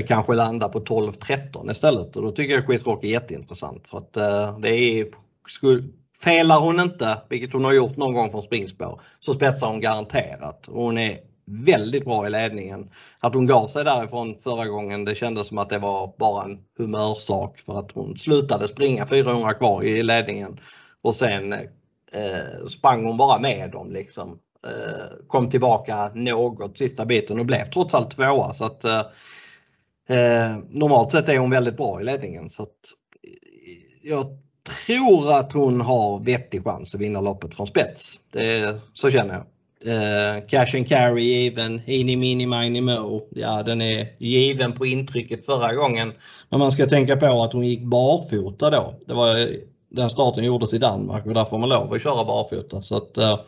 Kanske landa på 12-13 istället och då tycker jag Quiz Rock är jätteintressant. För att eh, det är, felar hon inte, vilket hon har gjort någon gång från springspår, så spetsar hon garanterat. Hon är väldigt bra i ledningen. Att hon gav sig därifrån förra gången det kändes som att det var bara en humörsak för att hon slutade springa 400 kvar i ledningen och sen eh, sprang hon bara med dem liksom. Eh, kom tillbaka något sista biten och blev trots allt tvåa så att eh, eh normalt sett är hon väldigt bra i ledningen så att eh, jag tror att hon har vettig chans att vinna loppet från spets. Det, så känner jag. Uh, cash and carry given, i mini mini mo. Ja, den är given på intrycket förra gången. Men man ska tänka på att hon gick barfota då. Det var den starten gjordes i Danmark och där får man lov att köra barfota. Så att uh,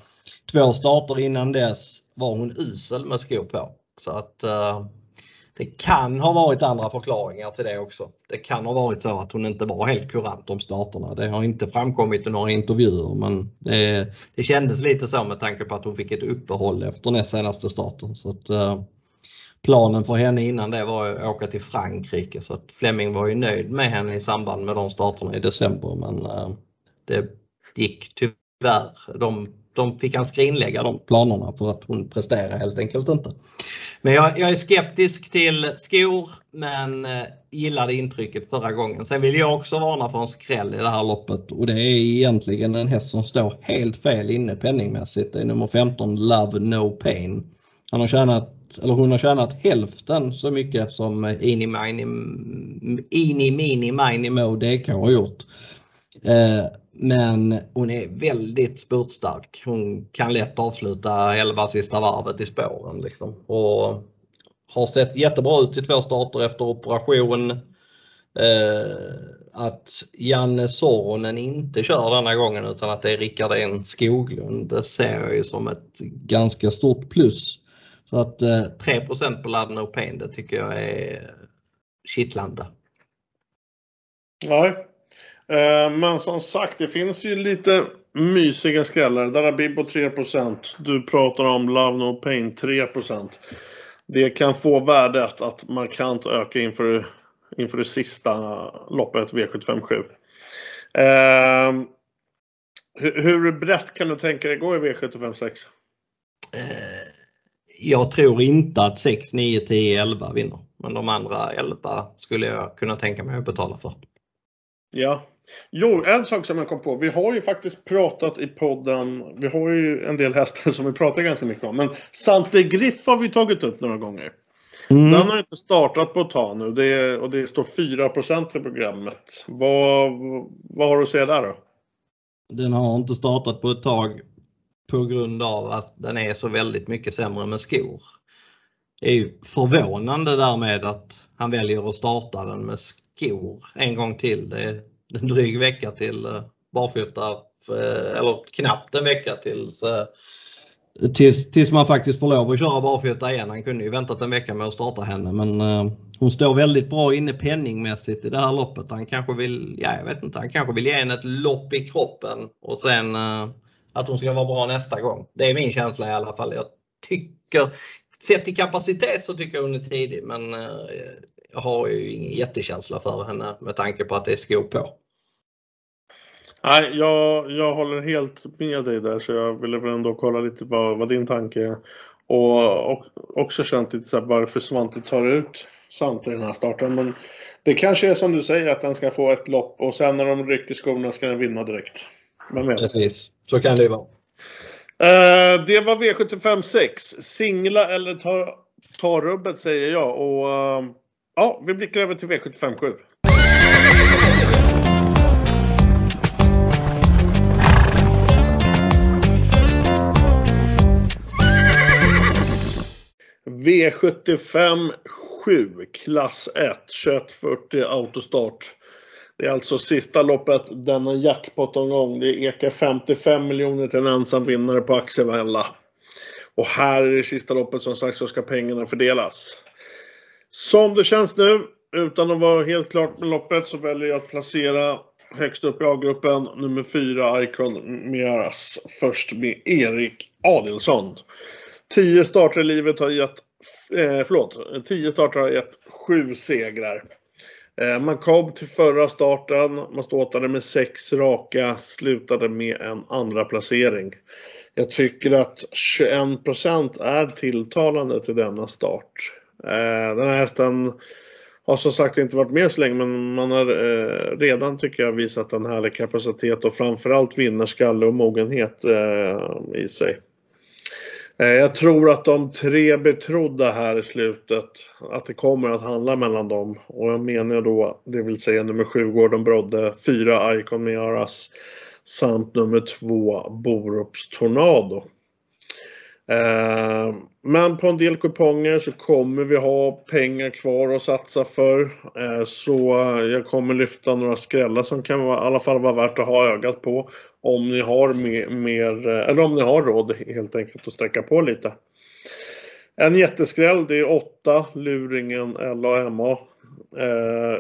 två starter innan dess var hon usel med skor på. Så att uh, det kan ha varit andra förklaringar till det också. Det kan ha varit så att hon inte var helt kurant om starterna. Det har inte framkommit i några intervjuer men det, det kändes lite så med tanke på att hon fick ett uppehåll efter näst senaste starten. Så att, eh, planen för henne innan det var att åka till Frankrike så att Fleming var ju nöjd med henne i samband med de starterna i december men eh, det gick tyvärr. De de fick han skrinlägga de planerna för att hon presterade helt enkelt inte. Men jag, jag är skeptisk till skor men eh, gillade intrycket förra gången. Sen vill jag också varna för en skräll i det här loppet och det är egentligen en häst som står helt fel inne penningmässigt. Det är nummer 15 Love No Pain. Han har tjänat, eller hon har tjänat hälften så mycket som Ini Mini, Ini Mini Mini Mo DK har gjort. Eh, men hon är väldigt spurtstark. Hon kan lätt avsluta 11 sista varvet i spåren. Liksom. Och har sett jättebra ut i två starter efter operation. Eh, att Janne Soronen inte kör denna gången utan att det är Rickard En Skoglund. Det ser jag ju som ett ganska stort plus. Så att eh, 3% på Love No Pain det tycker jag är kittlande. Nej, men som sagt, det finns ju lite mysiga skrällar. Darabibbo 3% Du pratar om Love No Pain 3% Det kan få värdet att markant öka inför, inför det sista loppet V757. Eh, hur, hur brett kan du tänka dig gå i V756? Eh, jag tror inte att 6, 9, 10, 11 vinner. Men de andra 11 skulle jag kunna tänka mig att betala för. Ja, Jo, en sak som jag kom på. Vi har ju faktiskt pratat i podden. Vi har ju en del hästar som vi pratar ganska mycket om. Men Sante Griff har vi tagit upp några gånger. Mm. Den har inte startat på ett tag nu det är, och det står 4% i programmet. Vad, vad har du att säga där då? Den har inte startat på ett tag på grund av att den är så väldigt mycket sämre med skor. Det är ju förvånande därmed att han väljer att starta den med skor en gång till. Det en dryg vecka till eh, barfota, eh, eller knappt en vecka tills, eh, tills, tills man faktiskt får lov att köra barfota igen. Han kunde ju väntat en vecka med att starta henne men hon står väldigt bra inne penningmässigt i det här loppet. Han kanske vill, ja jag vet inte, han kanske vill ge henne ett lopp i kroppen och sen att hon ska vara bra nästa gång. Det är min känsla i alla fall. Jag tycker, sett till kapacitet så tycker jag hon är tidig men jag har ju ingen jättekänsla för henne med tanke på att det är skor på. Nej, jag, jag håller helt med dig där så jag ville väl ändå kolla lite vad, vad din tanke är. Och, och också känt lite så här varför Svante tar ut Svante i den här starten. Men det kanske är som du säger att den ska få ett lopp och sen när de rycker skorna ska den vinna direkt. Precis, så kan det ju vara. Uh, det var V75 6. Singla eller ta, ta rubbet säger jag. Och uh, ja, vi blickar över till V75 7. V75 7 klass 1 2140 autostart. Det är alltså sista loppet, denna jackpot-omgång. Det ekar 55 miljoner till en ensam vinnare på Axevalla. Och här är det sista loppet som sagt så ska pengarna fördelas. Som det känns nu, utan att vara helt klart med loppet, så väljer jag att placera högst upp i A-gruppen nummer 4, Icon Miaras. Först med Erik Adelsson. 10 starter i livet har gett, eh, förlåt, 10 starter har gett 7 segrar. Eh, man kom till förra starten, man ståtade med 6 raka, slutade med en andra placering. Jag tycker att 21% är tilltalande till denna start. Eh, den här hästen har som sagt inte varit med så länge men man har eh, redan tycker jag visat en härlig kapacitet och framförallt vinnarskalle och mogenhet eh, i sig. Eh, jag tror att de tre betrodda här i slutet, att det kommer att handla mellan dem. Och jag menar då, det vill säga nummer 7 Gordon Brodde, 4 Icon Miaras samt nummer 2 Borups Tornado. Eh, men på en del kuponger så kommer vi ha pengar kvar att satsa för. Eh, så jag kommer lyfta några skrällar som kan vara, i alla fall vara värt att ha ögat på. Om ni har mer, mer eller om ni har råd helt enkelt att sträcka på lite. En jätteskräll det är 8 Luringen LAMA.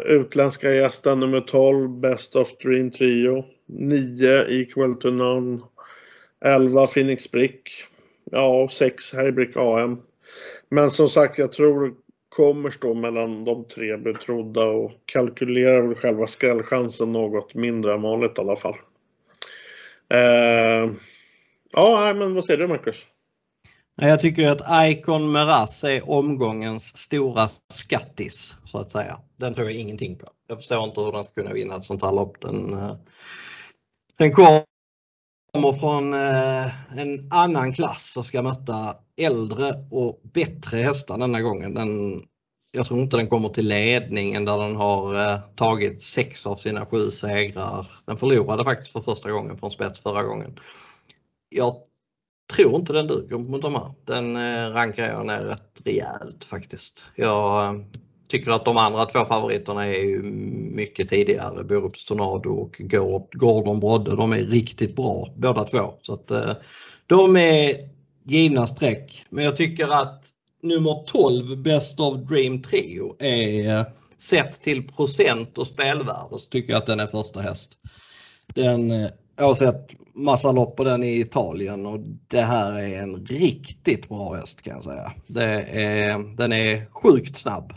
Utländska gästen nummer 12 Best of Dream Trio. 9 Equal to None. 11 Phoenix Brick ja, sex Haybrick AM. Men som sagt, jag tror det kommer stå mellan de tre betrodda och kalkylerar väl själva skrällchansen något mindre än vanligt i alla fall. Eh, ja, men vad säger du Marcus? Jag tycker att Icon Meras är omgångens stora skattis så att säga. Den tror jag ingenting på. Jag förstår inte hur den ska kunna vinna ett sånt här lopp. Den, eh, den kom kommer från eh, en annan klass och ska möta äldre och bättre hästar denna gången. Den, jag tror inte den kommer till ledningen där den har eh, tagit sex av sina sju segrar. Den förlorade faktiskt för första gången från spets förra gången. Jag tror inte den duger mot de här. Den eh, rankar jag ner rätt rejält faktiskt. Jag tycker att de andra två favoriterna är ju mycket tidigare. Borups Tornado och Gordon Brodde. De är riktigt bra båda två. Så att, eh, de är givna streck. Men jag tycker att nummer 12 Best of Dream Trio är eh, sett till procent och spelvärde så tycker jag att den är första häst. Den, eh, jag har sett massa lopp på den i Italien och det här är en riktigt bra häst kan jag säga. Det är, den är sjukt snabb.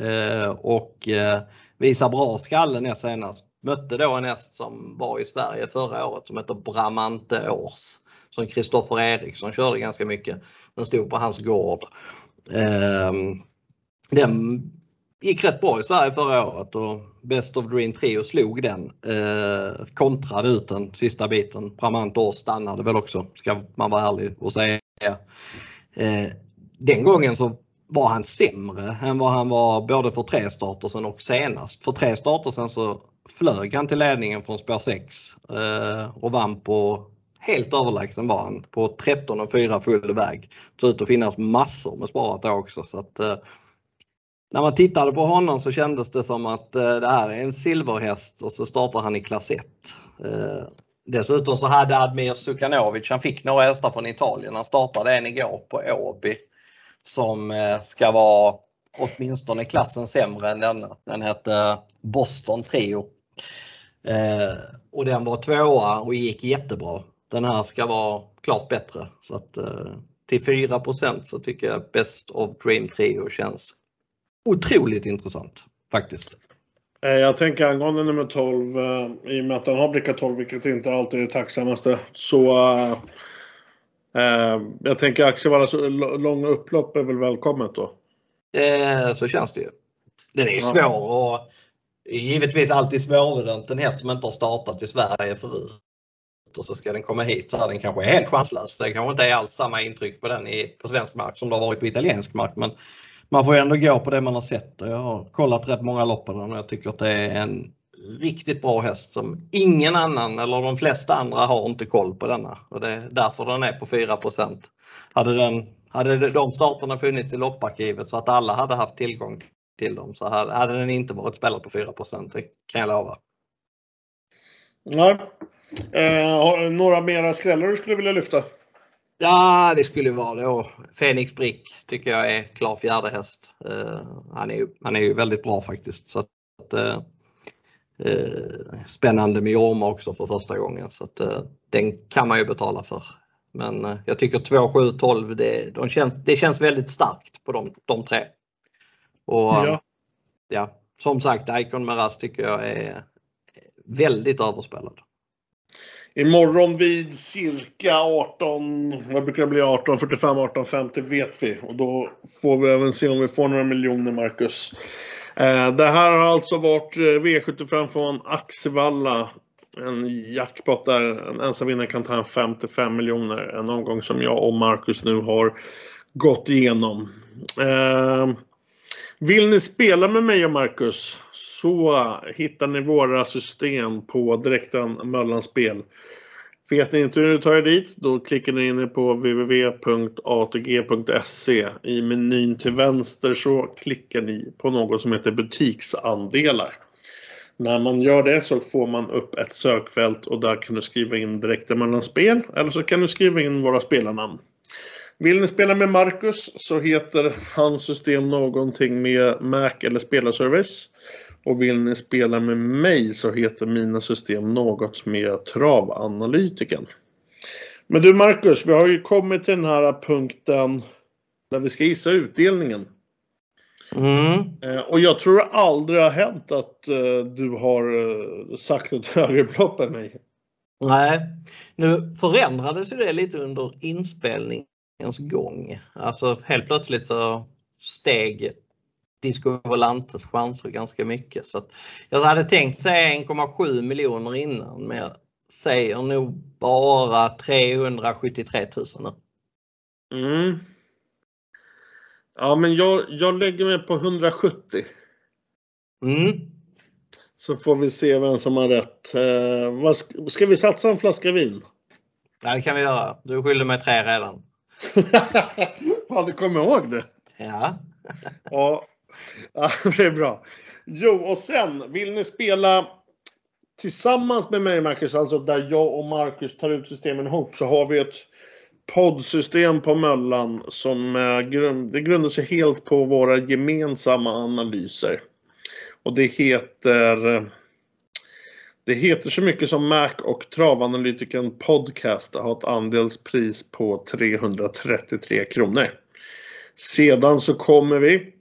Eh, och eh, visar bra skalle näst senast. Mötte då en häst som var i Sverige förra året som heter Bramante Års. Som Kristoffer Eriksson körde ganska mycket. Den stod på hans gård. Ehm, den gick rätt bra i Sverige förra året och Best of Dream Trio slog den. Eh, kontrade ut den sista biten. Bramante Års stannade väl också, ska man vara ärlig och säga. Eh, den gången så var han sämre än vad han var både för tre starter sen och senast. För tre starter sen så flög han till ledningen från spår 6 eh, och vann på helt överlägsen var han på 13 och 4 full väg. Det såg ut att finnas massor med sparat då också. Så att, eh, när man tittade på honom så kändes det som att eh, det här är en silverhäst och så startar han i klass 1. Dessutom så hade Admir Sukanovic, han fick några hästar från Italien. Han startade en igår på Åby som eh, ska vara åtminstone klassen sämre än denna. Den hette Boston Trio. Eh, och den var tvåa och gick jättebra. Den här ska vara klart bättre. Så att, eh, till 4% så tycker jag Best of Dream Trio känns otroligt intressant faktiskt. Eh, jag tänker angående nummer 12, eh, i och med att den har blickat 12, vilket inte alltid är det tacksammaste, så jag tänker Axevallas långa upplopp är väl välkommet då? Eh, så känns det ju. Den är ja. svår och givetvis alltid svårbedömt. En häst som inte har startat i Sverige förut. Och så ska den komma hit här. Den kanske är helt chanslös. Det kanske inte är alls samma intryck på den i, på svensk mark som det har varit på italiensk mark. Men man får ändå gå på det man har sett. Jag har kollat rätt många lopp på den och jag tycker att det är en riktigt bra häst som ingen annan eller de flesta andra har inte koll på denna och det är därför den är på 4 Hade, den, hade de starterna funnits i lopparkivet så att alla hade haft tillgång till dem så hade, hade den inte varit spelad på 4 det kan jag lova. Nej. Eh, några mera skrällar du skulle vilja lyfta? Ja, det skulle vara då Fenix Brick tycker jag är klar fjärde häst. Uh, han, är han är ju väldigt bra faktiskt. Så att, uh, spännande med Jorma också för första gången så att den kan man ju betala för. Men jag tycker 2, 7, 12 det, de känns, det känns väldigt starkt på de, de tre. Och ja. ja, som sagt Icon Meras tycker jag är väldigt överspelad. Imorgon vid cirka 18, vad brukar det bli, 18.45, 18.50 vet vi. Och då får vi även se om vi får några miljoner, Marcus. Eh, det här har alltså varit eh, V75 från Axevalla. En jackpot där en ensam vinnare kan ta hem 55 miljoner. En omgång som jag och Marcus nu har gått igenom. Eh, vill ni spela med mig och Marcus så hittar ni våra system på direkten Möllanspel. Vet ni inte hur ni tar er dit? Då klickar ni in på www.atg.se. I menyn till vänster så klickar ni på något som heter butiksandelar. När man gör det så får man upp ett sökfält och där kan du skriva in direkt mellan spel eller så kan du skriva in våra spelarnamn. Vill ni spela med Marcus så heter hans system någonting med Mac eller spelarservice. Och vill ni spela med mig så heter mina system något med travanalytiken. Men du Marcus, vi har ju kommit till den här punkten där vi ska gissa utdelningen. Mm. Eh, och jag tror aldrig har hänt att uh, du har uh, sagt ett högre belopp än mig. Nej, nu förändrades ju det lite under inspelningens gång. Alltså helt plötsligt så steg Disco Volantes chanser ganska mycket. Så jag hade tänkt säga 1,7 miljoner innan men jag säger nog bara 373 000 nu. Mm. Ja men jag, jag lägger mig på 170. Mm. Så får vi se vem som har rätt. Eh, vad ska, ska vi satsa en flaska vin? Ja det kan vi göra. Du skyller mig tre redan. [LAUGHS] Fan du kommer ihåg det? Ja. ja, [LAUGHS] Ja, det är bra. Jo, och sen vill ni spela tillsammans med mig Marcus, alltså där jag och Marcus tar ut systemen ihop, så har vi ett poddsystem på Möllan som eh, det grundar sig helt på våra gemensamma analyser. Och det heter det heter så mycket som Mac och travanalytikern Podcast har ett andelspris på 333 kronor. Sedan så kommer vi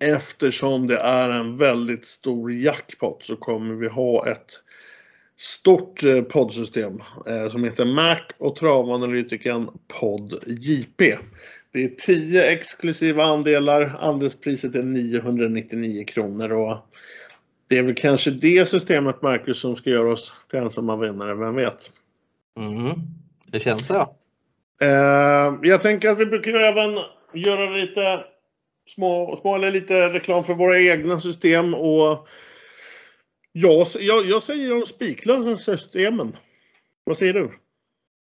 Eftersom det är en väldigt stor jackpot så kommer vi ha ett stort eh, poddsystem eh, som heter Mac och travanalytikern Podd JP. Det är 10 exklusiva andelar. Andelspriset är 999 kronor och det är väl kanske det systemet Marcus som ska göra oss till ensamma vinnare, vem vet? Mm, det känns så. Eh, jag tänker att vi brukar även göra lite små, små eller lite reklam för våra egna system och jag, jag, jag säger de spiklösa systemen. Vad säger du?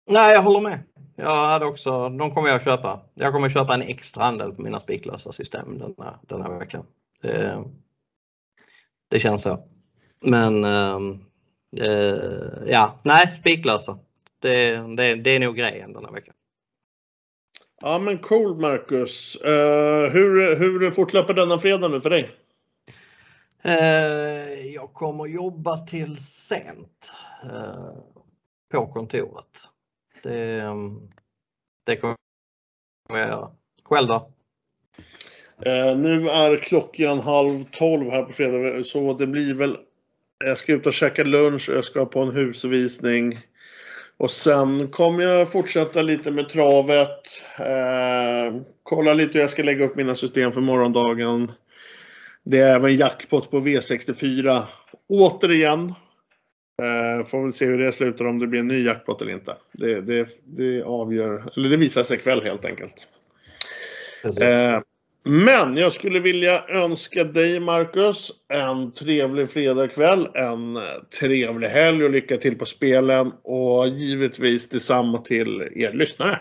Nej, jag håller med. Jag hade också, de kommer jag köpa. Jag kommer köpa en extra andel på mina spiklösa system den här, den här veckan. Det, det känns så. Men ehm, eh, ja, nej, spiklösa. Det, det, det är nog grejen den här veckan. Ja men cool Marcus. Uh, hur, hur fortlöper denna fredag nu för dig? Uh, jag kommer jobba till sent uh, på kontoret. Det, det kommer jag göra. Själv då? nu är klockan halv tolv här på fredag så det blir väl jag ska ut och käka lunch och jag ska på en husvisning. Och sen kommer jag fortsätta lite med travet. Eh, kolla lite hur jag ska lägga upp mina system för morgondagen. Det är även jackpot på V64. Återigen. Eh, får väl se hur det slutar om det blir en ny jackpot eller inte. Det, det, det avgör, eller det visar sig ikväll helt enkelt. Eh, men jag skulle vilja önska dig Marcus en trevlig fredagkväll, en eh, trevlig helg och lycka till på spelen och givetvis detsamma till er lyssnare.